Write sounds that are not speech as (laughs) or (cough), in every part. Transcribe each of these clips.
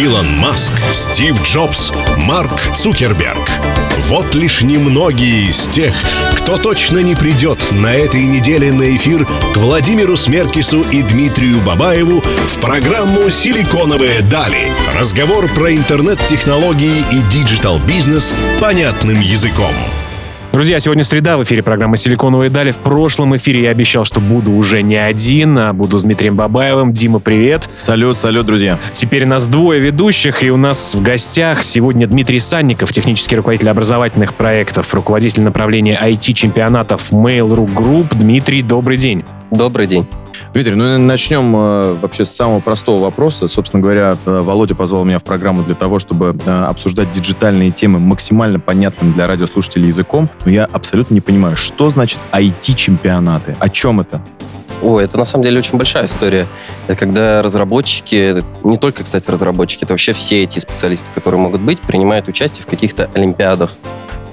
Илон Маск, Стив Джобс, Марк Цукерберг. Вот лишь немногие из тех, кто точно не придет на этой неделе на эфир к Владимиру Смеркису и Дмитрию Бабаеву в программу «Силиконовые дали». Разговор про интернет-технологии и digital-бизнес понятным языком. Друзья, сегодня среда, в эфире программы «Силиконовые дали». В прошлом эфире я обещал, что буду уже не один, а буду с Дмитрием Бабаевым. Дима, привет. Салют, салют, друзья. Теперь нас двое ведущих, и у нас в гостях сегодня Дмитрий Санников, технический руководитель образовательных проектов, руководитель направления IT-чемпионатов Mail.ru Group. Дмитрий, добрый день. Добрый день. Дмитрий, ну начнем э, вообще с самого простого вопроса. Собственно говоря, э, Володя позвал меня в программу для того, чтобы э, обсуждать диджитальные темы максимально понятным для радиослушателей языком. Но я абсолютно не понимаю, что значит IT-чемпионаты? О чем это? О, это на самом деле очень большая история. Это когда разработчики, не только, кстати, разработчики, это вообще все эти специалисты, которые могут быть, принимают участие в каких-то олимпиадах.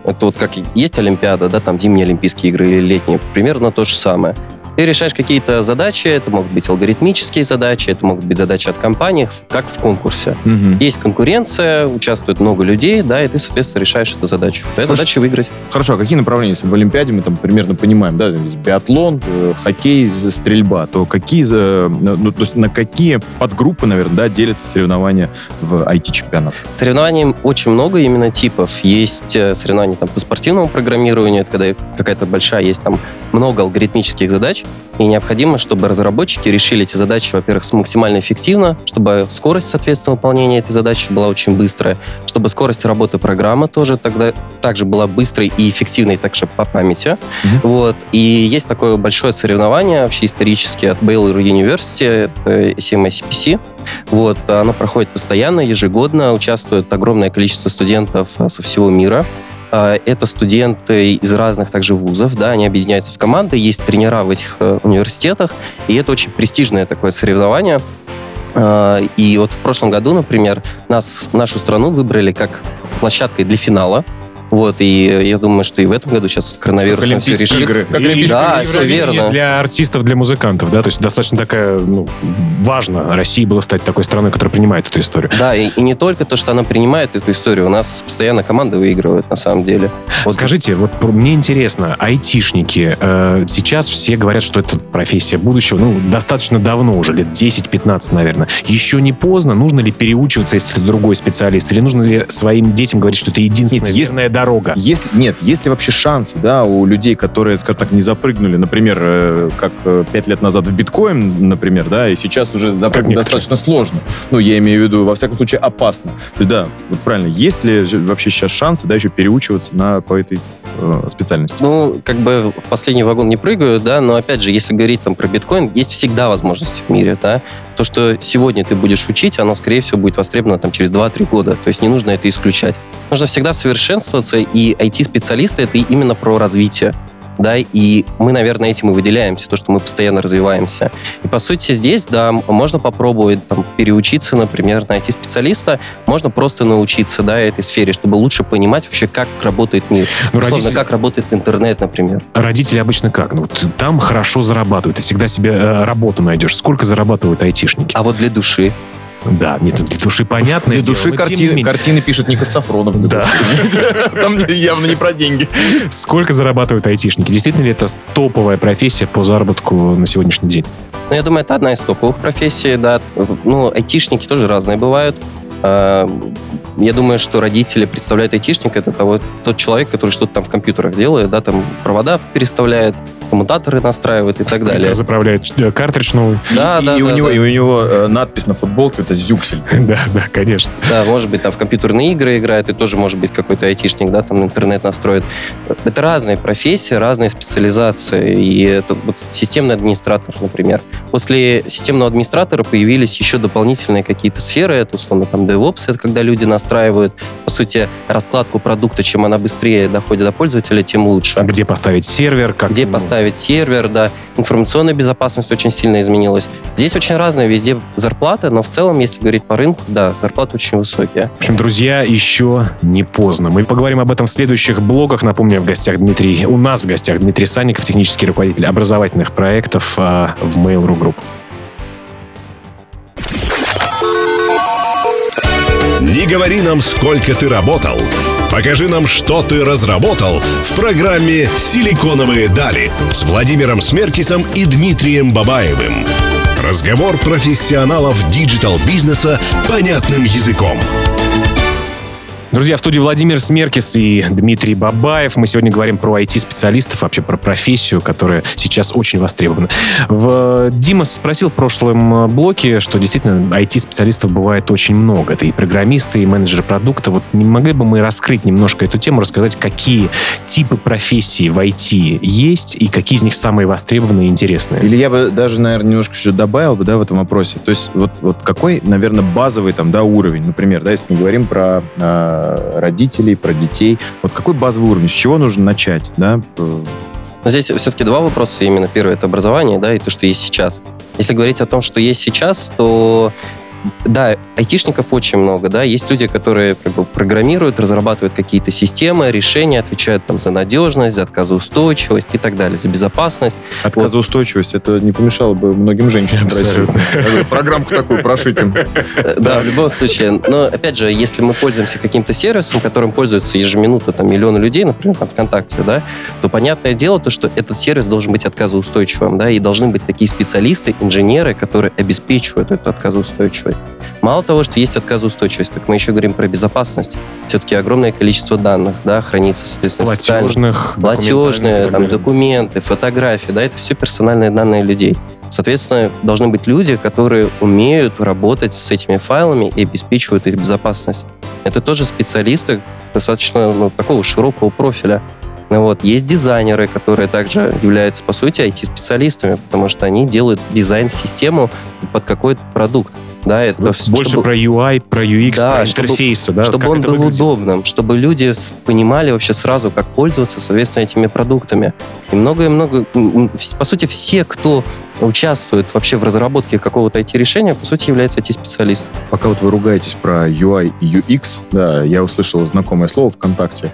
Это вот как есть Олимпиада, да, там зимние Олимпийские игры или летние, примерно то же самое. Ты решаешь какие-то задачи, это могут быть алгоритмические задачи, это могут быть задачи от компаний, как в конкурсе. Мгм. Есть конкуренция, участвует много людей, да, и ты, соответственно, решаешь эту задачу. Твоя Слушай, задача выиграть. Хорошо, а какие направления, если в Олимпиаде мы там примерно понимаем, да, биатлон, э, хоккей, стрельба, то какие, за- ну, то есть на какие подгруппы, наверное, да, делятся соревнования в IT-чемпионат? Соревнований очень много именно типов. Есть э, соревнования там, по спортивному программированию, это когда какая-то большая, есть там много алгоритмических задач, и необходимо, чтобы разработчики решили эти задачи, во-первых, максимально эффективно, чтобы скорость, соответственно, выполнения этой задачи была очень быстрая, чтобы скорость работы программы тоже тогда также была быстрой и эффективной также по памяти. Мгм. Вот. И есть такое большое соревнование вообще исторически от Baylor University, это CMSPC. Вот, оно проходит постоянно, ежегодно, участвует огромное количество студентов а, со всего мира. А, Это студенты из разных также вузов, да, они объединяются в команды, есть тренера в этих э, университетах, и это очень престижное такое соревнование. А, И вот в прошлом году, например, нас, нашу страну выбрали как площадкой для финала. Вот, и я думаю, что и в этом году сейчас с коронавирусом все решится. игры. Как И- Да, и всё Евровидение верно. для артистов, для музыкантов, да, то есть достаточно такая, ну, важно России было стать такой страной, которая принимает эту историю. Да, и, и не только то, что она принимает эту историю, у нас постоянно команды выигрывают, на самом деле. Вот Скажите, вот мне интересно, айтишники, э, сейчас все говорят, что это профессия будущего, ну, достаточно давно уже, лет 10-15, наверное. Еще не поздно, нужно ли переучиваться, если ты другой специалист, или нужно ли своим детям говорить, что это единственная Нет, верная дорога? Если, нет, есть ли вообще шансы, да, у людей, которые, скажем так, не запрыгнули, например, э, как э, пять лет назад в биткоин, например, да, и сейчас уже запрыгнуть достаточно сложно. Ну, я имею в виду, во всяком случае, опасно. То есть, да, вот правильно, есть ли вообще сейчас шансы, да, еще переучиваться на, по этой специальности? Ну, как бы в последний вагон не прыгаю, да, но опять же, если говорить там про биткоин, есть всегда возможности в мире, да. То, что сегодня ты будешь учить, оно, скорее всего, будет востребовано там через 2-3 года. То есть не нужно это исключать. Нужно всегда совершенствоваться, и IT-специалисты — это именно про развитие. Да, и мы, наверное, этим и выделяемся, то, что мы постоянно развиваемся. И, по сути, здесь, да, можно попробовать там, переучиться, например, на IT-специалиста, можно просто научиться, да, этой сфере, чтобы лучше понимать вообще, как работает мир. Ну, Условно, родители- как работает интернет, например. Родители обычно как? Ну, вот там хорошо зарабатывают, ты всегда себе э, работу найдешь. Сколько зарабатывают айтишники? А вот для души. Да, нет, для души понятно. Для души картины, картины пишет Ника Сафронов. Да. (laughs) Там явно не про деньги. Сколько зарабатывают айтишники? Действительно ли это топовая профессия по заработку на сегодняшний день? Ну, я думаю, это одна из топовых профессий, да. Ну, айтишники тоже разные бывают. А, Я думаю, что родители представляют айтишника, это того, тот человек, который что-то там в компьютерах делает, да, там провода переставляет, коммутаторы настраивает и так далее. Заправляет э, картридж новый. Да, И- да, и у да, него да. и у него э, надпись на футболке это Зюксель. (laughs) Да, да, конечно. Да, может быть, там в компьютерные игры играет, и тоже может быть какой-то айтишник, да, там интернет настроит. Это разные профессии, разные специализации. И это вот системный администратор, например. После системного администратора появились еще дополнительные какие-то сферы. Это, условно, там DevOps, это когда люди настраивают, по сути, раскладку продукта. Чем она быстрее доходит до пользователя, тем лучше. А где поставить сервер? Как, Где ну, поставить сервер, да. Информационная безопасность очень сильно изменилась. Здесь очень разные везде зарплаты, но в целом, если говорить по рынку, да, зарплаты очень высокие. В общем, друзья, еще не поздно. Мы поговорим об этом в следующих блогах. Напомню, в гостях Дмитрий, у нас в гостях Дмитрий Санников, технический руководитель образовательных проектов а, в Mail.ru Group. говори нам, сколько ты работал. Покажи нам, что ты разработал в программе «Силиконовые дали» с Владимиром Смеркисом и Дмитрием Бабаевым. Разговор профессионалов digital-бизнеса понятным языком. Друзья, в студии Владимир Смеркис и Дмитрий Бабаев. Мы сегодня говорим про IT-специалистов, вообще про профессию, которая сейчас очень востребована. В... Дима спросил в прошлом блоке, что действительно IT-специалистов бывает очень много. Это и программисты, и менеджеры продукта. Вот не могли бы мы раскрыть немножко эту тему, рассказать, какие типы профессий в IT есть и какие из них самые востребованные и интересные? Или я бы даже, наверное, немножко еще добавил бы, да, в этом вопросе. То есть вот, вот какой, наверное, базовый там, да, уровень, например, да, если мы говорим про э, родителей, про детей. Вот какой базовый уровень, с чего нужно начать, да? Здесь все-таки два вопроса. Именно первый — это образование, да, и то, что есть сейчас. Если говорить о том, что есть сейчас, то да, айтишников очень много, да, есть люди, которые как бы, программируют, разрабатывают какие-то системы, решения, отвечают там за надежность, за отказоустойчивость и так далее, за безопасность. Отказоустойчивость, вот. это не помешало бы многим женщинам Абсолютно. Программку такую прошить им. (laughs) Да, в любом случае. Но, опять же, если мы пользуемся каким-то сервисом, которым пользуются ежеминутно там миллионы людей, например, там ВКонтакте, да, то понятное дело то, что этот сервис должен быть отказоустойчивым, да, и должны быть такие специалисты, инженеры, которые обеспечивают эту отказоустойчивость. Мало того, что есть отказоустойчивость, так мы еще говорим про безопасность. Все-таки огромное количество данных, да, хранится, соответственно, платежных, платежные, там, документы, фотографии, да, это все персональные данные людей. Соответственно, должны быть люди, которые умеют работать с этими файлами и обеспечивают их безопасность. Это тоже специалисты достаточно ну, такого широкого профиля. Ну, вот. Есть дизайнеры, которые также являются, по сути, IT-специалистами, потому что они делают дизайн-систему под какой-то продукт. Да, это Больше чтобы, про UI, про UX, да, про интерфейсы. Чтобы, да, чтобы он был выглядит. удобным, чтобы люди понимали вообще сразу, как пользоваться, соответственно, этими продуктами. И многое-много... По сути, все, кто участвует вообще в разработке какого-то IT-решения, по сути, является IT-специалистом. Пока вот вы ругаетесь про UI и UX, да, я услышал знакомое слово ВКонтакте.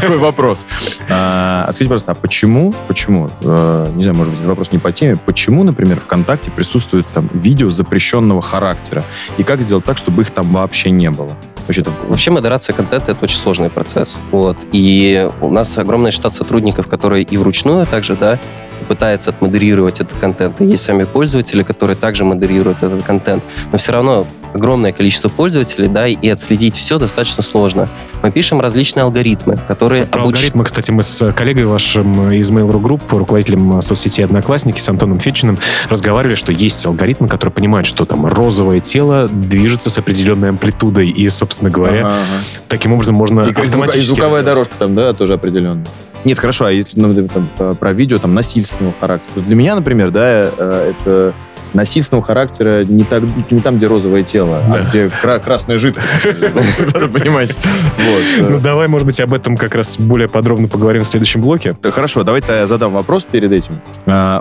Такой вопрос. А, скажите, пожалуйста, а почему, почему, э, не знаю, может быть, вопрос не по теме, почему, например, ВКонтакте присутствует там видео запрещенного характера? И как сделать так, чтобы их там вообще не было? Вообще, Вообще модерация контента — это очень сложный процесс. Вот. И у нас огромный штат сотрудников, которые и вручную также, да, пытается отмодерировать этот контент. И есть сами пользователи, которые также модерируют этот контент. Но все равно огромное количество пользователей, да, и отследить все достаточно сложно. Мы пишем различные алгоритмы, которые... Про обуч... алгоритмы, кстати, мы с коллегой вашим из Mail.ru Group, руководителем соцсети «Одноклассники» с Антоном Фетчиным разговаривали, что есть алгоритмы, которые понимают, что там розовое тело движется с определенной амплитудой, и, собственно говоря, ага, ага. таким образом можно и, автоматически... И звуковая дорожка там, да, тоже определенная. Нет, хорошо, а если ну, там, про видео там насильственного характера? Для меня, например, да, э, это насильственного характера не, так, не там, где розовое тело, а да. а где кра- красная жидкость. Надо понимать. Ну, давай, может быть, об этом как раз более подробно поговорим в следующем блоке. Хорошо, давайте я задам вопрос перед этим.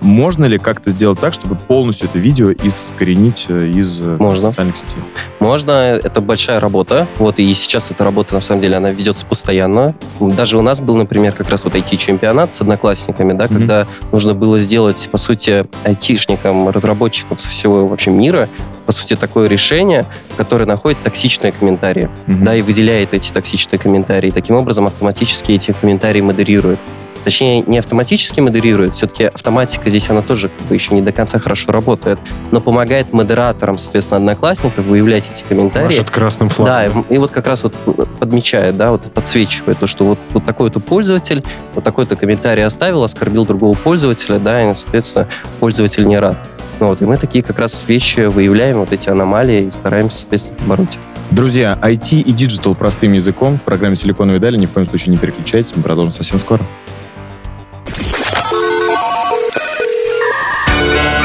Можно ли как-то сделать так, чтобы полностью это видео искоренить э, из э, социальных сетей? Можно. Это большая работа. Вот, и сейчас эта работа, на самом деле, она ведется постоянно. Даже у нас был, например, как раз вот IT-чемпионат с одноклассниками, да, когда нужно было сделать, по сути, айтишникам, разработчикам со всего вообще мира, по сути, такое решение, которое находит токсичные комментарии, mm-hmm. да, и выделяет эти токсичные комментарии. Таким образом, автоматически эти комментарии модерирует. Точнее, не автоматически модерирует, все-таки автоматика здесь, она тоже как бы еще не до конца хорошо работает, но помогает модераторам, соответственно, одноклассников выявлять эти комментарии. Машет красным флагом. Да, и, и вот как раз вот подмечает, да, вот подсвечивает то, что вот, вот такой-то пользователь, вот такой-то комментарий оставил, оскорбил другого пользователя, да, и, соответственно, пользователь не рад. Ну, вот, и мы такие как раз вещи выявляем, вот эти аномалии, и стараемся, соответственно, побороть. Друзья, IT и digital простым языком в программе «Силиконовые дали». Ни в коем случае не переключайтесь, мы продолжим совсем скоро.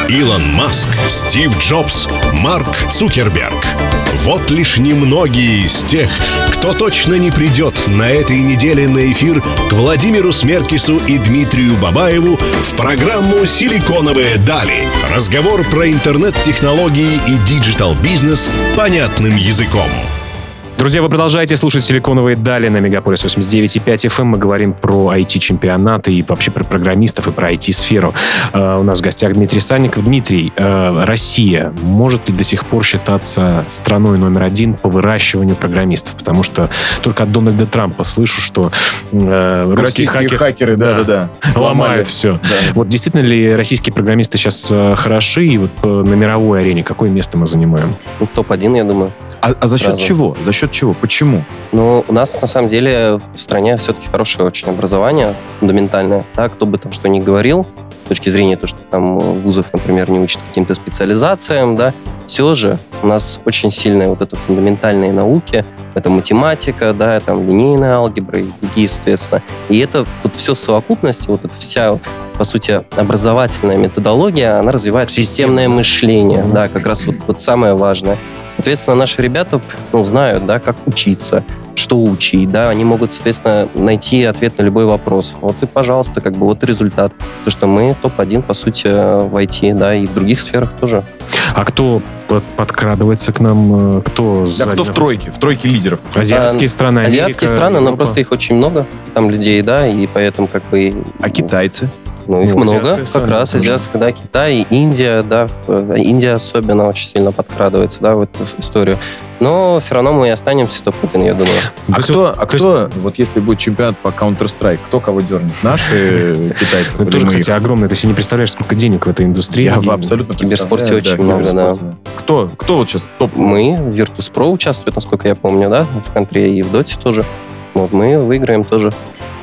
Илон Маск, Стив Джобс, Марк Цукерберг. Вот лишь немногие из тех, кто точно не придет на этой неделе на эфир к Владимиру Смеркису и Дмитрию Бабаеву в программу «Силиконовые дали». Разговор про интернет-технологии и digital-бизнес понятным языком. Друзья, вы продолжаете слушать «Силиконовые дали» на Мегаполис 89.5 FM. Мы говорим про IT-чемпионаты и вообще про программистов и про IT-сферу. Uh, у нас в гостях Дмитрий Санников. Дмитрий, uh, Россия может ли до сих пор считаться страной номер один по выращиванию программистов? Потому что только от Дональда Трампа слышу, что uh, русские хакеры, хакеры да, да, да, (laughs) ломают все. Да. Вот действительно ли российские программисты сейчас хороши? И вот на мировой арене какое место мы занимаем? Ну, топ-1, я думаю. А, а за счет Сразу. чего? За счет чего? Почему? Ну, у нас, на самом деле, в стране все-таки хорошее очень образование, фундаментальное. Да, кто бы там что ни говорил, с точки зрения того, что там в вузах, например, не учат каким-то специализациям, да, все же у нас очень сильные вот это фундаментальные науки, это математика, да, там линейная алгебра и другие, соответственно. И это вот все в совокупности, вот эта вся, по сути, образовательная методология, она развивает системное мышление, да, как раз вот, вот самое важное. Соответственно, наши ребята ну, знают, да, как учиться, что учить, да, они могут, соответственно, найти ответ на любой вопрос. Вот и, пожалуйста, как бы вот результат. То, что мы топ-1, по сути, в IT, да, и в других сферах тоже. А кто подкрадывается к нам? Э, кто да, кто в тройке? В тройке лидеров? Азиатские а, страны, Америка, Азиатские страны, Европа. но просто их очень много, там людей, да, и поэтому как бы... А китайцы? Ну, их ну, много, как раз азиатская, да, Китай, Индия, да, Индия особенно очень сильно подкрадывается, да, в эту историю. Но все равно мы и останемся топ-1, я думаю. А кто, а кто, вот если будет чемпионат по Counter-Strike, кто кого дернет? Наши (laughs) китайцы? Это тоже, кстати, огромное. Ты себе не представляешь, сколько денег в этой индустрии. Я абсолютно В киберспорте очень много, да. Кто? Кто вот сейчас топ? Мы, Virtus.pro участвует, насколько я помню, да, в контре и в доте тоже. Вот мы выиграем тоже.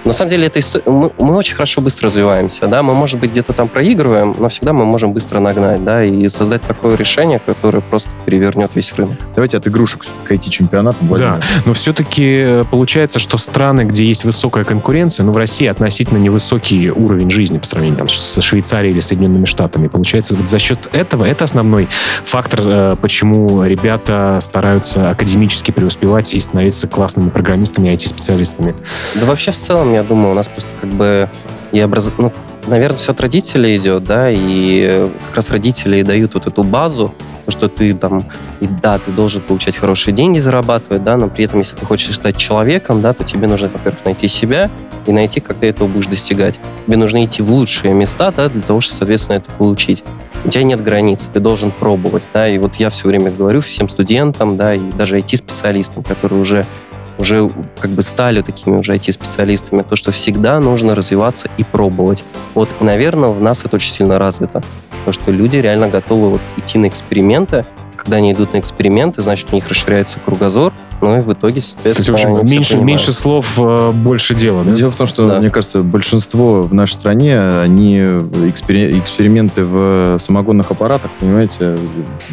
На самом деле, это история... мы, мы очень хорошо быстро развиваемся, да, мы, может быть, где-то там проигрываем, но всегда мы можем быстро нагнать, да, и создать такое решение, которое просто перевернет весь рынок. Давайте от игрушек к IT-чемпионату. Да, но все-таки э, получается, что страны, где есть высокая конкуренция, ну, в России относительно невысокий уровень жизни по сравнению там, с Швейцарией или Соединенными Штатами. Получается, вот за счет этого, это основной фактор, э, почему ребята стараются академически преуспевать и становиться классными программистами и IT-специалистами. Да вообще в целом я думаю, у нас просто как бы и образ... ну, наверное, все от родителей идет, да, и как раз родители дают вот эту базу, что ты там, и да, ты должен получать хорошие деньги, зарабатывать, да, но при этом, если ты хочешь стать человеком, да, то тебе нужно, во-первых, найти себя и найти, как ты этого будешь достигать. Тебе нужно идти в лучшие места, да, для того, чтобы, соответственно, это получить. У тебя нет границ, ты должен пробовать, да, и вот я все время говорю всем студентам, да, и даже IT-специалистам, которые уже уже как бы стали такими уже IT-специалистами, то, что всегда нужно развиваться и пробовать. Вот, наверное, в нас это очень сильно развито. Потому что люди реально готовы вот идти на эксперименты. Когда они идут на эксперименты, значит, у них расширяется кругозор, ну и в итоге, соответственно, То есть, в общем, меньше, меньше слов, э, больше дела, да? Дело в том, что, да. мне кажется, большинство в нашей стране, они экспери- эксперименты в самогонных аппаратах, понимаете,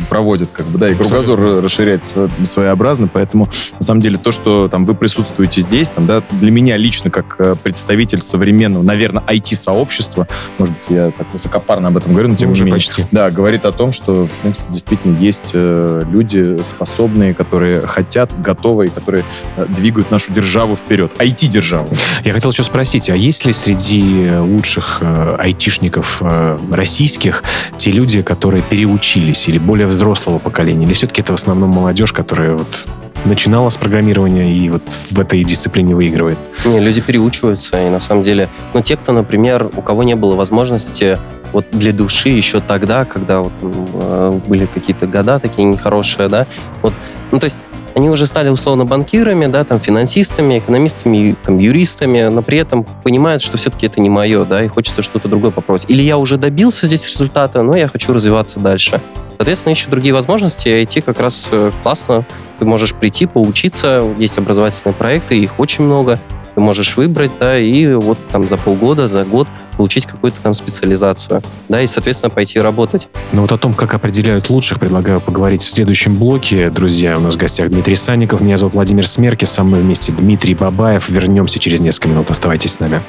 проводят, как бы, да, и кругозор расширяется своеобразно, поэтому, на самом деле, то, что там вы присутствуете здесь, там, да, для меня лично, как э, представитель современного, наверное, IT-сообщества, может быть, я так высокопарно об этом говорю, но тем не менее, почти. да, говорит о том, что, в принципе, действительно есть э, люди способные, которые хотят, готовы и которые э, двигают нашу державу вперед. IT-державу. Я хотел еще спросить, а есть ли среди лучших э, айтишников э, российских те люди, которые переучились или более взрослого поколения? Или все-таки это в основном молодежь, которая вот начинала с программирования и вот в этой дисциплине выигрывает? Не, люди переучиваются, и на самом деле, ну, те, кто, например, у кого не было возможности вот для души еще тогда, когда вот, э, были какие-то года такие нехорошие, да, вот, ну, то есть они уже стали условно банкирами, да, там, финансистами, экономистами, там, юристами, но при этом понимают, что все-таки это не мое, да, и хочется что-то другое попробовать. Или я уже добился здесь результата, но я хочу развиваться дальше. Соответственно, ищут другие возможности, и IT как раз э, классно. Ты можешь прийти, поучиться, есть образовательные проекты, их очень много, ты можешь выбрать, да, и вот там за полгода, за год получить какую-то там специализацию, да, и, соответственно, пойти работать. Ну вот о том, как определяют лучших, предлагаю поговорить в следующем блоке. Друзья, у нас в гостях Дмитрий Санников, меня зовут Владимир Смерки, со мной вместе Дмитрий Бабаев. Вернемся через несколько минут, оставайтесь с нами.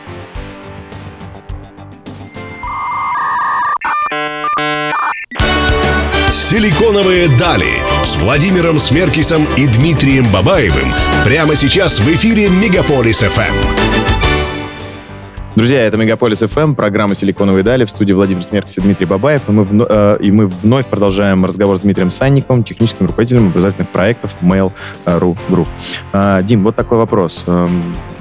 «Силиконовые дали» с Владимиром Смеркисом и Дмитрием Бабаевым прямо сейчас в эфире «Мегаполис ФМ». Друзья, это Мегаполис FM, программа «Силиконовые дали» в студии Владимир Смеркс и Дмитрий Бабаев. И мы, вно, э, и мы вновь продолжаем разговор с Дмитрием Санниковым, техническим руководителем образовательных проектов Mail.ru Group. Э, Дим, вот такой вопрос. Э,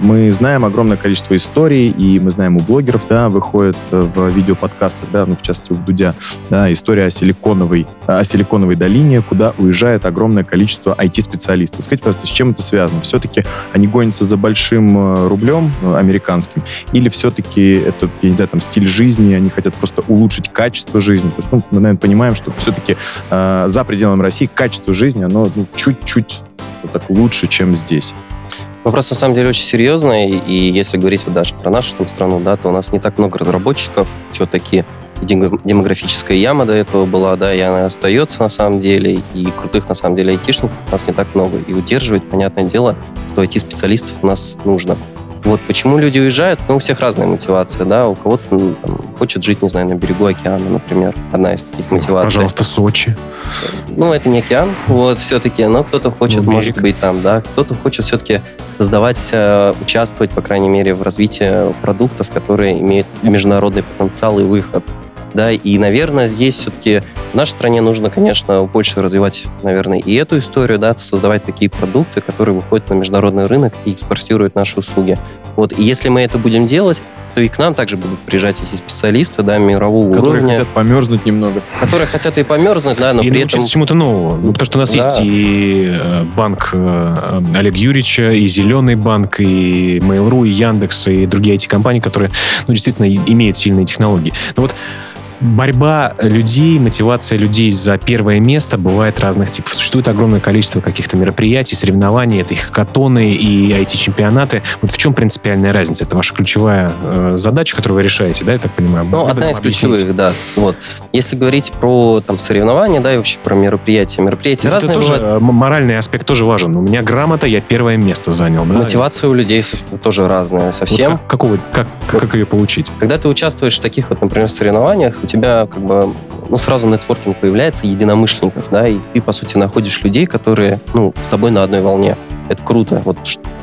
мы знаем огромное количество историй, и мы знаем у блогеров, да, выходят в видеоподкастах, да, ну, в частности, у Дудя, да, история о Силиконовой, о Силиконовой долине, куда уезжает огромное количество IT-специалистов. Скажите, пожалуйста, с чем это связано? Все-таки они гонятся за большим э, рублем э, американским, или все все-таки это, я не знаю, там, стиль жизни, они хотят просто улучшить качество жизни. Потому что, ну, мы, наверное, понимаем, что все-таки э, за пределами России качество жизни, оно ну, чуть-чуть вот так лучше, чем здесь. Вопрос на самом деле очень серьезный, и если говорить вот даже про нашу там, страну, да, то у нас не так много разработчиков, все-таки демографическая яма до этого была, да, и она остается на самом деле, и крутых на самом деле айтишников у нас не так много, и удерживать, понятное дело, что IT-специалистов у нас нужно. Вот почему люди уезжают? Ну, у всех разная мотивация, да. У кого-то ну, там, хочет жить, не знаю, на берегу океана, например. Одна из таких мотиваций. Пожалуйста, Сочи. Ну, это не океан, вот, все-таки. Но кто-то хочет, ну, может быть, там, да. Кто-то хочет все-таки создавать, э, участвовать, по крайней мере, в развитии продуктов, которые имеют международный потенциал и выход да, и, наверное, здесь все-таки в нашей стране нужно, конечно, больше развивать, наверное, и эту историю, да, создавать такие продукты, которые выходят на международный рынок и экспортируют наши услуги. Вот, и если мы это будем делать, то и к нам также будут приезжать эти специалисты, да, мирового которые уровня. хотят померзнуть немного. Которые хотят и померзнуть, да, но и при этом... чему-то нового. Ну, потому что у нас да. есть и э, банк э, Олег Юрьевича, и Зеленый банк, и Mail.ru, и Яндекс, и другие эти компании, которые, ну, действительно имеют сильные технологии. Но вот борьба людей, мотивация людей за первое место бывает разных типов. Существует огромное количество каких-то мероприятий, соревнований, это и хакатоны, и IT-чемпионаты. Вот в чем принципиальная разница? Это ваша ключевая э, задача, которую вы решаете, да, я так понимаю? Ну, одна из объяснить? ключевых, да. Вот. Если говорить про там, соревнования, да, и вообще про мероприятия. Мероприятия это разные тоже, бывают. Моральный аспект тоже важен. У меня грамота, я первое место занял. Да? Мотивация у людей тоже разная совсем. Вот как, какого, как, как ее получить? Когда ты участвуешь в таких вот, например, соревнованиях, у тебя как бы ну, сразу нетворкинг появляется единомышленников, да, и ты, по сути, находишь людей, которые, ну, с тобой на одной волне. Это круто. Вот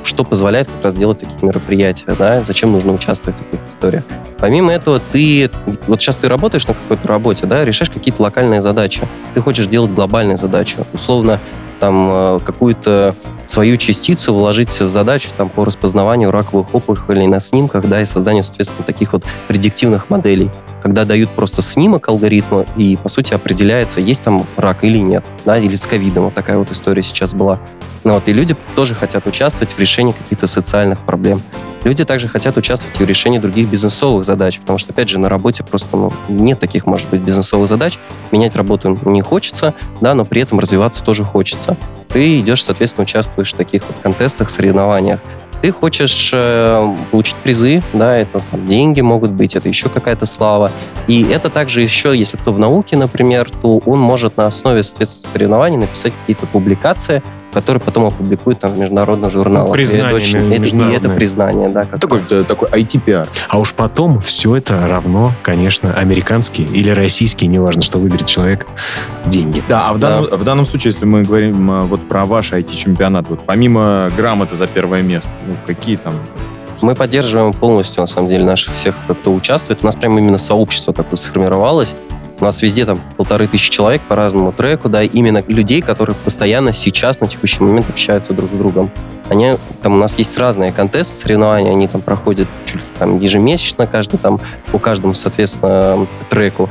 что позволяет как раз делать такие мероприятия, да, зачем нужно участвовать в таких историях. Помимо этого, ты, вот сейчас ты работаешь на какой-то работе, да, решаешь какие-то локальные задачи. Ты хочешь делать глобальную задачу. Условно, там, э, какую-то свою частицу вложить в задачу там, по распознаванию раковых опухолей на снимках, да, и созданию, соответственно, таких вот предиктивных моделей когда дают просто снимок алгоритма и, по сути, определяется, есть там рак или нет, да, или с ковидом, вот такая вот история сейчас была. Ну, вот, и люди тоже хотят участвовать в решении каких-то социальных проблем. Люди также хотят участвовать и в решении других бизнесовых задач, потому что, опять же, на работе просто ну, нет таких, может быть, бизнесовых задач. Менять работу не хочется, да, но при этом развиваться тоже хочется. Ты идешь, соответственно, участвуешь в таких вот контестах, соревнованиях. Ты хочешь э, получить призы, да, это там, деньги могут быть, это еще какая-то слава. И это также еще, если кто в науке, например, то он может на основе, соревнований написать какие-то публикации, которые потом опубликуют там, в международных журналах. Признание это, очень, это, и это признание, да. Как такой, раз. такой IT-пиар. А уж потом все это равно, конечно, американские или российские, неважно, что выберет человек, деньги. Да, а в данном, да. в данном случае, если мы говорим а, вот про ваш IT-чемпионат, вот помимо грамоты за первое место, ну, какие там мы поддерживаем полностью, на самом деле, наших всех, кто участвует. У нас прямо именно сообщество такое сформировалось. У нас везде там полторы тысячи человек по разному треку, да, именно людей, которые постоянно сейчас, на текущий момент общаются друг с другом. Они, там у нас есть разные контесты, соревнования, они там проходят чуть ли там ежемесячно, каждый там, по каждому, соответственно, треку.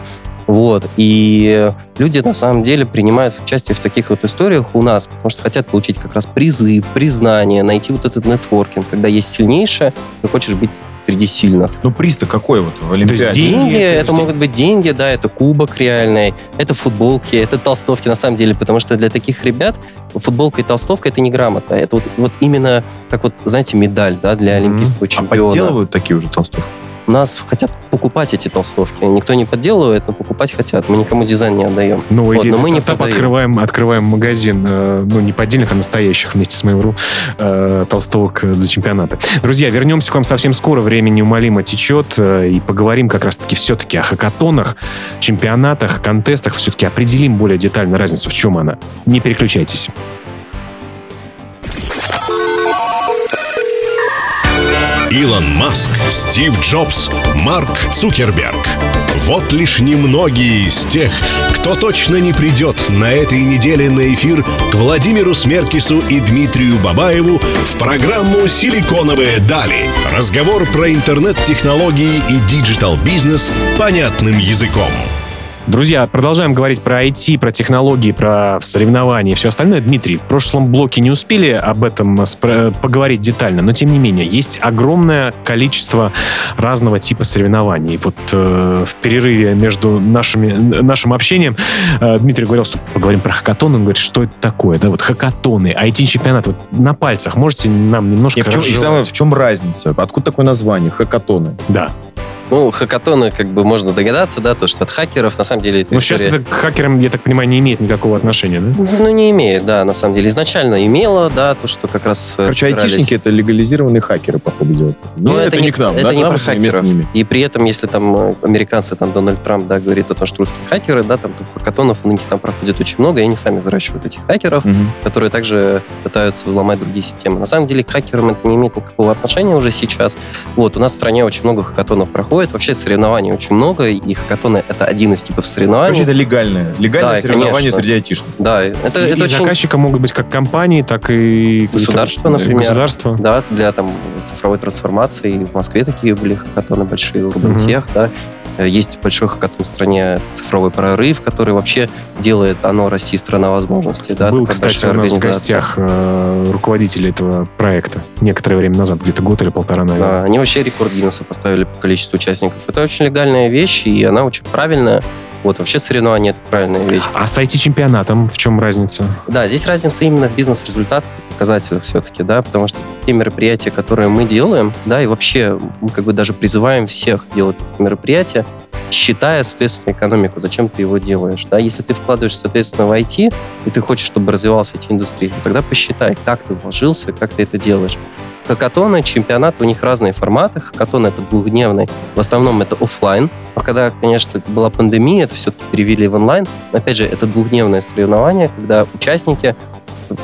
Вот. И люди на самом деле принимают участие в таких вот историях у нас, потому что хотят получить как раз призы, признание, найти вот этот нетворкинг. Когда есть сильнейшее, ты хочешь быть среди сильных. Ну, приз-то какой вот в Олимпиаде? То есть деньги, деньги это, это могут быть деньги, да, это кубок реальный, это футболки, это толстовки на самом деле, потому что для таких ребят футболка и толстовка это не грамота, это вот, вот именно как вот, знаете, медаль, да, для олимпийского mm-hmm. чемпиона. А подделывают такие уже толстовки? Нас хотят покупать эти толстовки. Никто не подделывает, но покупать хотят. Мы никому дизайн не отдаем. Ну, вот, но мы не продаем. открываем, открываем магазин, э, ну, не поддельных, а настоящих вместе с Mail.ru э, толстовок за чемпионаты. Друзья, вернемся к вам совсем скоро. Время неумолимо течет. Э, и поговорим как раз-таки все-таки о хакатонах, чемпионатах, контестах. Все-таки определим более детально разницу, в чем она. Не переключайтесь. Илон Маск, Стив Джобс, Марк Цукерберг. Вот лишь немногие из тех, кто точно не придет на этой неделе на эфир к Владимиру Смеркису и Дмитрию Бабаеву в программу «Силиконовые дали». Разговор про интернет-технологии и digital-бизнес понятным языком. Друзья, продолжаем говорить про IT, про технологии, про соревнования и все остальное. Дмитрий, в прошлом блоке не успели об этом поговорить детально, но тем не менее, есть огромное количество разного типа соревнований. Вот э, в перерыве между нашими, нашим общением э, Дмитрий говорил, что поговорим про хакатоны. Он говорит, что это такое? Да, вот хакатоны, IT-чемпионат. Вот на пальцах можете нам немножко... И в, чем, в чем разница? Откуда такое название? Хакатоны. Да. Ну, хакатоны, как бы можно догадаться, да, то, что от хакеров, на самом деле... Ну, сейчас это к хакерам, я так понимаю, не имеет никакого отношения, да? Ну, не имеет, да, на самом деле. Изначально имело, да, то, что как раз... Э, Короче, собирались... айтишники — это легализированные хакеры, по ходу дела. Ну, это, это не, не к нам, это да? не про хакеров. И при этом, если там э, американцы, там Дональд Трамп, да, говорит о том, что русские хакеры, да, там хакатонов у них там проходит очень много, и они сами взращивают этих хакеров, угу. которые также пытаются взломать другие системы. На самом деле к хакерам это не имеет никакого отношения уже сейчас. Вот, у нас в стране очень много хакатонов проходит. Вообще соревнования соревнований очень много, и хакатоны — это один из типов соревнований. Короче, это легальное. Легальное да, соревнование конечно. среди айтишников. Да, это, и, это и очень... заказчиком могут быть как компании, так и... Государство, например. Государство. Да, для там цифровой трансформации. В Москве такие были хакатоны большие, Урбантех, угу. да. Есть большой хакатон в стране «Цифровой прорыв», который вообще делает оно России страна возможностей. Да, Был, кстати, у нас в гостях э, руководитель этого проекта некоторое время назад, где-то год или полтора, наверное. Да, они вообще рекорд Гиннесса поставили по количеству участников. Это очень легальная вещь, и она очень правильная. Вот, вообще соревнование — это правильная вещь. А с IT-чемпионатом в чем разница? Да, здесь разница именно в бизнес-результатах, показателях все-таки, да, потому что те мероприятия, которые мы делаем, да, и вообще мы как бы даже призываем всех делать мероприятия, считая, соответственно, экономику, зачем ты его делаешь. Да? Если ты вкладываешь, соответственно, в IT, и ты хочешь, чтобы развивалась IT-индустрия, то тогда посчитай, как ты вложился, как ты это делаешь. Хакатоны, чемпионат, у них разные форматы. Хакатон — это двухдневный. В основном это офлайн. А когда, конечно, была пандемия, это все-таки перевели в онлайн. Опять же, это двухдневное соревнование, когда участники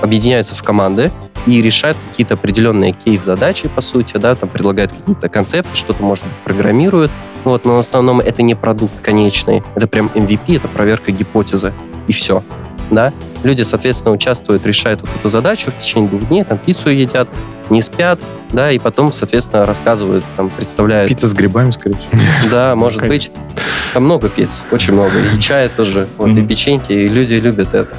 объединяются в команды и решают какие-то определенные кейс-задачи, по сути, да, там предлагают какие-то концепты, что-то, может быть, программируют, вот, но в основном это не продукт конечный, это прям MVP, это проверка гипотезы, и все, да. Люди, соответственно, участвуют, решают вот эту задачу в течение двух дней, там пиццу едят, не спят, да, и потом, соответственно, рассказывают, там, представляют. Пицца с грибами, скорее всего. Да, может быть. Там много пиц, очень много. И чая тоже, вот, и печеньки, и люди любят это.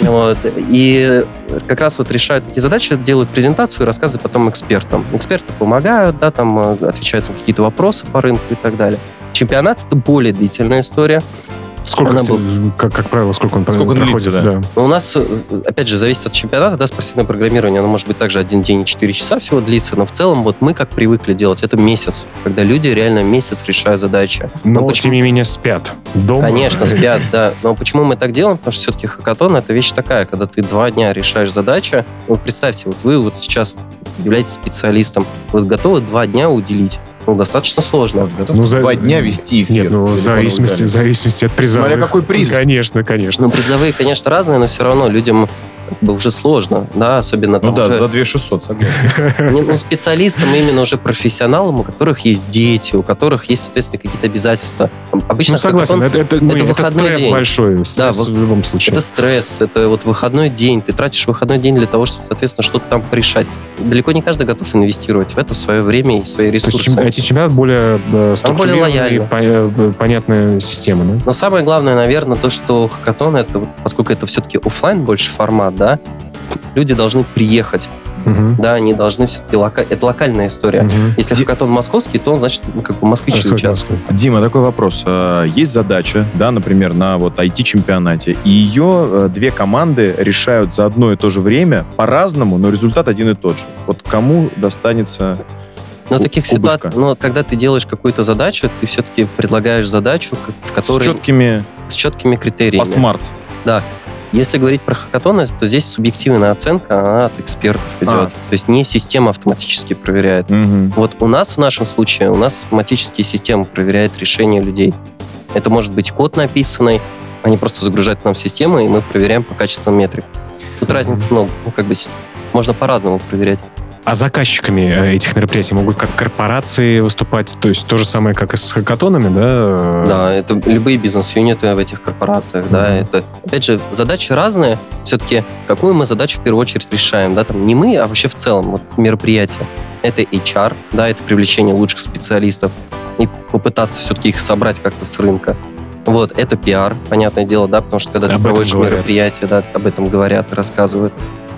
Вот. И как раз вот решают такие задачи, делают презентацию и рассказывают потом экспертам. Эксперты помогают, да, там э, отвечают на какие-то вопросы по рынку и так далее. Чемпионат — это более длительная история. Сколько, она был... как, как правило, сколько он сколько проходит? Длится, да. Да. Ну, у нас, опять же, зависит от чемпионата, да, спортивное программирование, оно может быть также один день и 4 часа всего длится, но в целом вот мы как привыкли делать, это месяц, когда люди реально месяц решают задачи. Но, но почему... тем не менее, спят дома. Конечно, спят, (laughs) да. Но почему мы так делаем? Потому что все-таки хакатон — это вещь такая, когда ты два дня решаешь задачи. Вот представьте, вот вы вот сейчас являетесь специалистом, вы готовы два дня уделить ну, достаточно сложно. Вот, ну, за... Два дня вести эфир. Нет, ну, в зависимости, в зависимости от призовых. Смотря какой приз. Конечно, конечно. Ну, призовые, конечно, разные, но все равно людям как бы уже сложно, да, особенно Ну да, уже... за 2600, согласен. (laughs) Ну, специалистам, именно уже профессионалам, у которых есть дети, у которых есть, соответственно, какие-то обязательства. Обычно ну, согласен, это, это, ну, это, это стресс день. большой, стресс да, в любом случае. Это стресс, это вот выходной день, ты тратишь выходной день для того, чтобы, соответственно, что-то там порешать. Далеко не каждый готов инвестировать в это свое время и свои ресурсы. То есть эти чемпионаты более э, более лояльны. Э, понятная система, да? Но самое главное, наверное, то, что хакатон, это, поскольку это все-таки офлайн больше формат, да, люди должны приехать. Угу. Да, они должны все-таки лока... это локальная история. Угу. Если Ди... хакатон московский, то он значит ну, как бы москвичи участвуют. Дима, такой вопрос: а, есть задача, да, например, на вот IT чемпионате, и ее э, две команды решают за одно и то же время по-разному, но результат один и тот же. Вот кому достанется но таких ситуаций, но когда ты делаешь какую-то задачу, ты все-таки предлагаешь задачу, в которой... С четкими... С четкими критериями. По смарт. Да. Если говорить про хакатоны, то здесь субъективная оценка, она от экспертов идет. А. То есть не система автоматически проверяет. Угу. Вот у нас в нашем случае, у нас автоматические системы проверяют решения людей. Это может быть код написанный, они просто загружают нам систему, и мы проверяем по качеству метрик. Тут разницы много. Ну, как бы можно по-разному проверять. А заказчиками э, этих мероприятий могут как корпорации выступать, то есть то же самое, как и с хакатонами, да? Да, это любые бизнес-юниты в этих корпорациях, да, это, опять же, задачи разные, все-таки какую мы задачу в первую очередь решаем, да, там не мы, а вообще в целом, вот мероприятие. Это HR, да, это привлечение лучших специалистов и попытаться все-таки их собрать как-то с рынка. Вот, это пиар, понятное дело, да, потому что когда Об ты проводишь говорят. мероприятие, да, об этом говорят, рассказывают.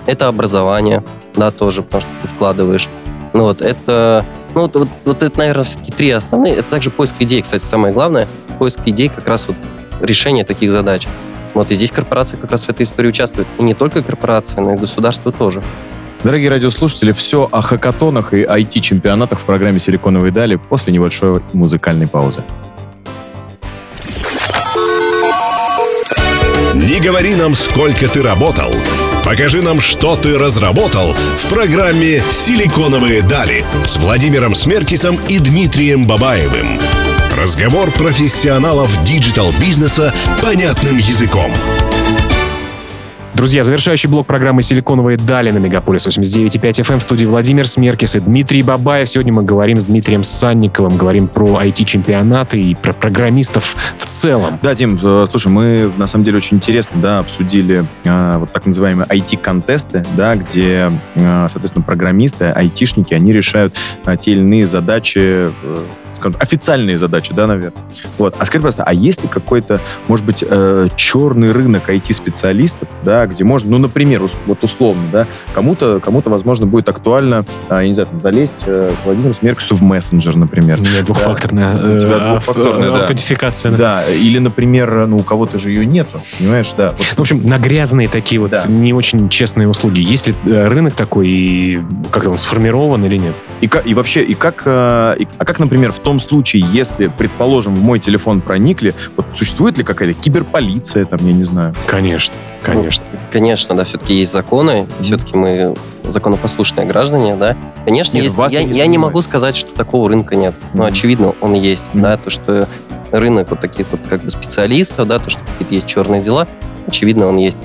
Это образование, да, тоже, потому что ты вкладываешь. Ну вот, это, ну вот, вот, вот это, наверное, все-таки три основные. Это также поиск идей, кстати, самое главное. Поиск идей как раз вот решение таких задач. Вот и здесь корпорации как раз в этой истории участвуют. И не только корпорации, но и государство тоже. Дорогие радиослушатели, все о хакатонах и IT-чемпионатах в программе «Силиконовые дали» после небольшой музыкальной паузы. Не говори нам, сколько ты работал. Покажи нам, что ты разработал в программе «Силиконовые дали» с Владимиром Смеркисом и Дмитрием Бабаевым. Разговор профессионалов digital-бизнеса понятным языком. Друзья, завершающий блок программы «Силиконовые дали» на Мегаполис 89.5 FM в студии Владимир Смеркис и Дмитрий Бабаев. Сегодня мы говорим с Дмитрием Санниковым, говорим про IT-чемпионаты и про программистов в целом. Да, Дим, э, слушай, мы на самом деле очень интересно, да, обсудили э, вот так называемые IT-контесты, да, где, э, соответственно, программисты, айтишники, они решают э, те или иные задачи, э, скажем, официальные задачи, да, наверное. Вот. А скажи просто, а есть ли какой-то, может быть, э, черный рынок IT-специалистов, да, где можно, ну, например, вот условно, да, кому-то, кому-то, возможно, будет актуально, э, я не знаю, там, залезть э, к Владимиру Смеркису в мессенджер, например. У меня двухфакторная, У тебя э, двухфакторная, ав- да. аутентификация. да. Да, или, например, ну, у кого-то же ее нету, понимаешь, да. Вот В общем, на грязные такие вот Да. не очень честные услуги. Есть ли э, рынок такой и как он сформирован или нет? И, как, и вообще, и как, и- а как, например, в том случае, если, предположим, в мой телефон проникли, вот существует ли какая-то киберполиция, там, я не знаю? Конечно, конечно. Конечно, да, все-таки есть законы, все-таки мы законопослушные граждане, да. Конечно, Нет, есть. Я, я не я не могу сказать, что такого рынка нет. Ну, Мгм. очевидно, он есть, Мгм. да, то, что рынок вот таких вот как бы специалистов, да, то, что какие-то есть черные дела, очевидно, он есть.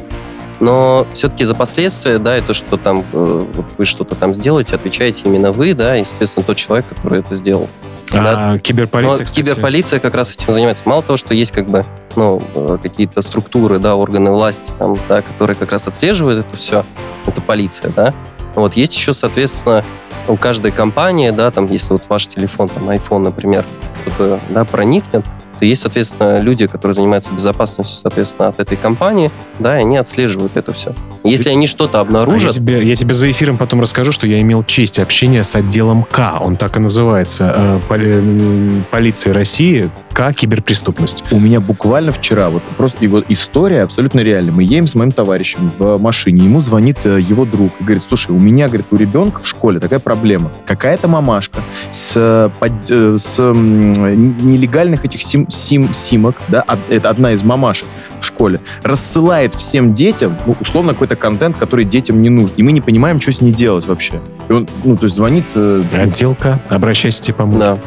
Но все-таки за последствия, да, и то, что там э, вот вы что-то там сделаете, отвечаете именно вы, да, и, естественно, тот человек, который это сделал. Да. А киберполиция, Но кстати, киберполиция как раз этим занимается. Мало того, что есть как бы ну, э, какие-то структуры, да, органы власти, там, да, которые как раз отслеживают это все, это полиция, да. Вот есть еще, соответственно, у каждой компании, да, там, если вот ваш телефон, там, iPhone, например, кто-то, да, проникнет, то есть, соответственно, люди, которые занимаются безопасностью, соответственно, от этой компании, да, и они отслеживают это все. Если они что-то А я, обнаружат, тебе, я тебе за эфиром потом расскажу, что я имел честь общения с отделом К. Он так и называется. э, поли- м, Полиция России. К. Киберпреступность. У меня буквально вчера, вот просто вот история абсолютно реальная. Мы едем с моим товарищем в машине, ему звонит э, его друг и говорит, слушай, у меня, говорит, у ребенка в школе такая проблема. Какая-то мамашка с, э, под- с нелегальных этих сим, сим- симок, да, это одна из мамашек в школе, рассылает всем детям, ну, условно, какой-то контент, который детям не нужен. И мы не понимаем, что с ней делать вообще. И он, ну, то есть звонит... э, Отдел К. Обращайся, тебе поможет. да.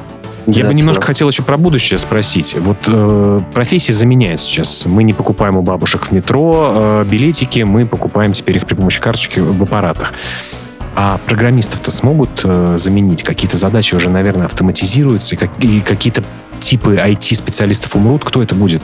Я бы Да, немножко всё. хотел еще про будущее спросить. Вот э, профессии заменяют сейчас. Мы не покупаем у бабушек в метро э, билетики, мы покупаем теперь их при помощи карточки в аппаратах. А программистов-то смогут э, заменить? Какие-то задачи уже, наверное, автоматизируются, и, как- и какие-то типы IT-специалистов умрут. Кто это будет?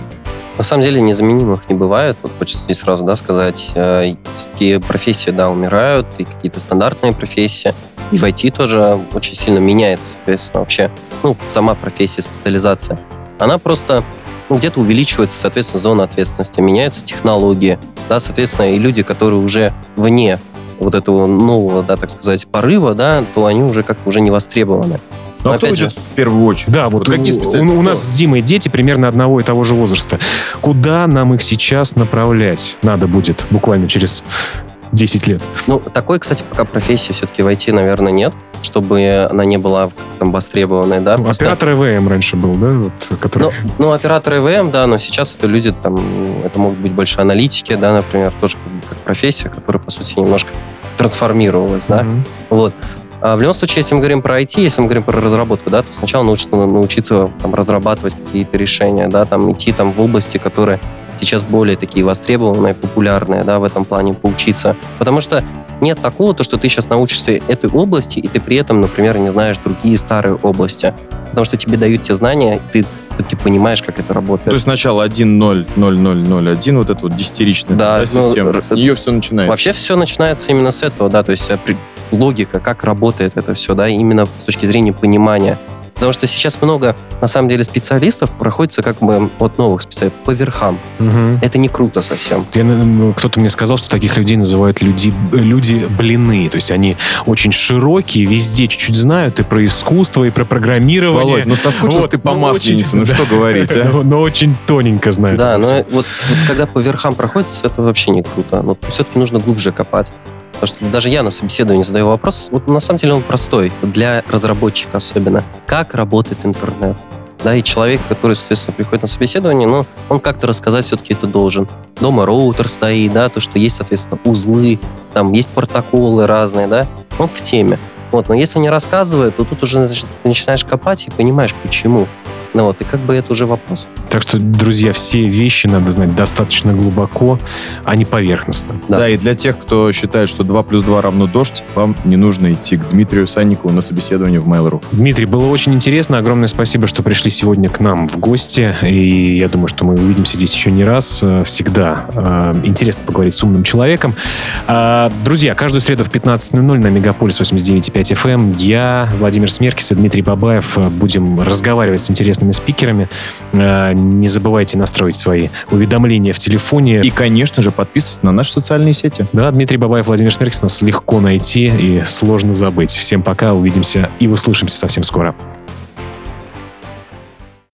На самом деле незаменимых не бывает. Вот хочется здесь сразу да, сказать, э, все-таки профессии, да, умирают, и какие-то стандартные профессии. И в IT тоже очень сильно меняется, соответственно, вообще, ну, сама профессия, специализация. Она просто ну, где-то увеличивается, соответственно, зона ответственности, меняются технологии, да, соответственно, и люди, которые уже вне вот этого нового, да, так сказать, порыва, да, то они уже как-то уже не востребованы. Ну, а Но кто опять идет же- в первую очередь? Да, вот, какие у, специалисты? у- у нас с Димой дети примерно одного и того же возраста. Куда нам их сейчас направлять надо будет буквально через 10 лет? Ну, такой, кстати, пока профессии все-таки в IT, наверное, нет, чтобы она не была там востребованной, да. Ну, просто- Оператор ЭВМ раньше был, да? Вот, который... Ну, оператор ИВМ, да, но сейчас это люди, там, это могут быть больше аналитики, да, например, тоже как, как профессия, которая, по сути, немножко трансформировалась, да. Мгм. Вот. А в любом случае, если мы говорим про IT, если мы говорим про разработку, да, то сначала научиться, научиться там, разрабатывать какие-то решения, да, там, идти там, в области, которые сейчас более такие востребованные, популярные, да, в этом плане, поучиться. Потому что нет такого, то, что ты сейчас научишься этой области, и ты при этом, например, не знаешь другие старые области. Потому что тебе дают те знания, и ты ты понимаешь, как это работает. То есть сначала 1, 0, 0, 0, 0, 1, вот эта вот десятиричная Да, да, ну, система. С р- нее все начинается. Вообще все начинается именно с этого, да, то есть при- логика, как работает это все, да, именно с точки зрения понимания. Потому что сейчас много, на самом деле, специалистов проходится как бы от новых специалистов по верхам. Мгм. Это не круто совсем. Я, ну, Кто-то мне сказал, что таких людей называют люди, люди блины. То есть они очень широкие, везде чуть-чуть знают и про искусство, и про программирование. Володь, ну соскучился Вот, ты по ну, масленице, очень- ну что говорить, а? Но, (laughs) но очень тоненько знают. Да, но вот когда по верхам проходится, это вообще не круто. Но все-таки нужно глубже копать. Потому что даже я на собеседовании задаю вопрос, вот на самом деле он простой, для разработчика особенно. Как работает интернет? Да, и человек, который, соответственно, приходит на собеседование, ну, он как-то рассказать все-таки это должен. Дома роутер стоит, да, то, что есть, соответственно, узлы, там есть протоколы разные, да, он в теме. Вот, но если не рассказывает, то тут уже значит, ты начинаешь копать и понимаешь, почему. Ну вот, и как бы это уже вопрос. Так что, друзья, все вещи надо знать достаточно глубоко, а не поверхностно. Да. Да. и для тех, кто считает, что 2 плюс 2 равно дождь, вам не нужно идти к Дмитрию Санникову на собеседование в Mail.ru. Дмитрий, было очень интересно. Огромное спасибо, что пришли сегодня к нам в гости. И я думаю, что мы увидимся здесь еще не раз. Э, Всегда э, интересно поговорить с умным человеком. А, Друзья, каждую среду в 15.00 на Мегаполис 89.5 FM эм я, Владимир Смеркис и Дмитрий Бабаев э, будем разговаривать с интересными спикерами. Э, Не забывайте настроить свои уведомления в телефоне. И, конечно же, подписывайтесь на наши социальные сети. Да, Дмитрий Бабаев, Владимир Смеркис нас легко найти и сложно забыть. Всем пока, увидимся и услышимся совсем скоро.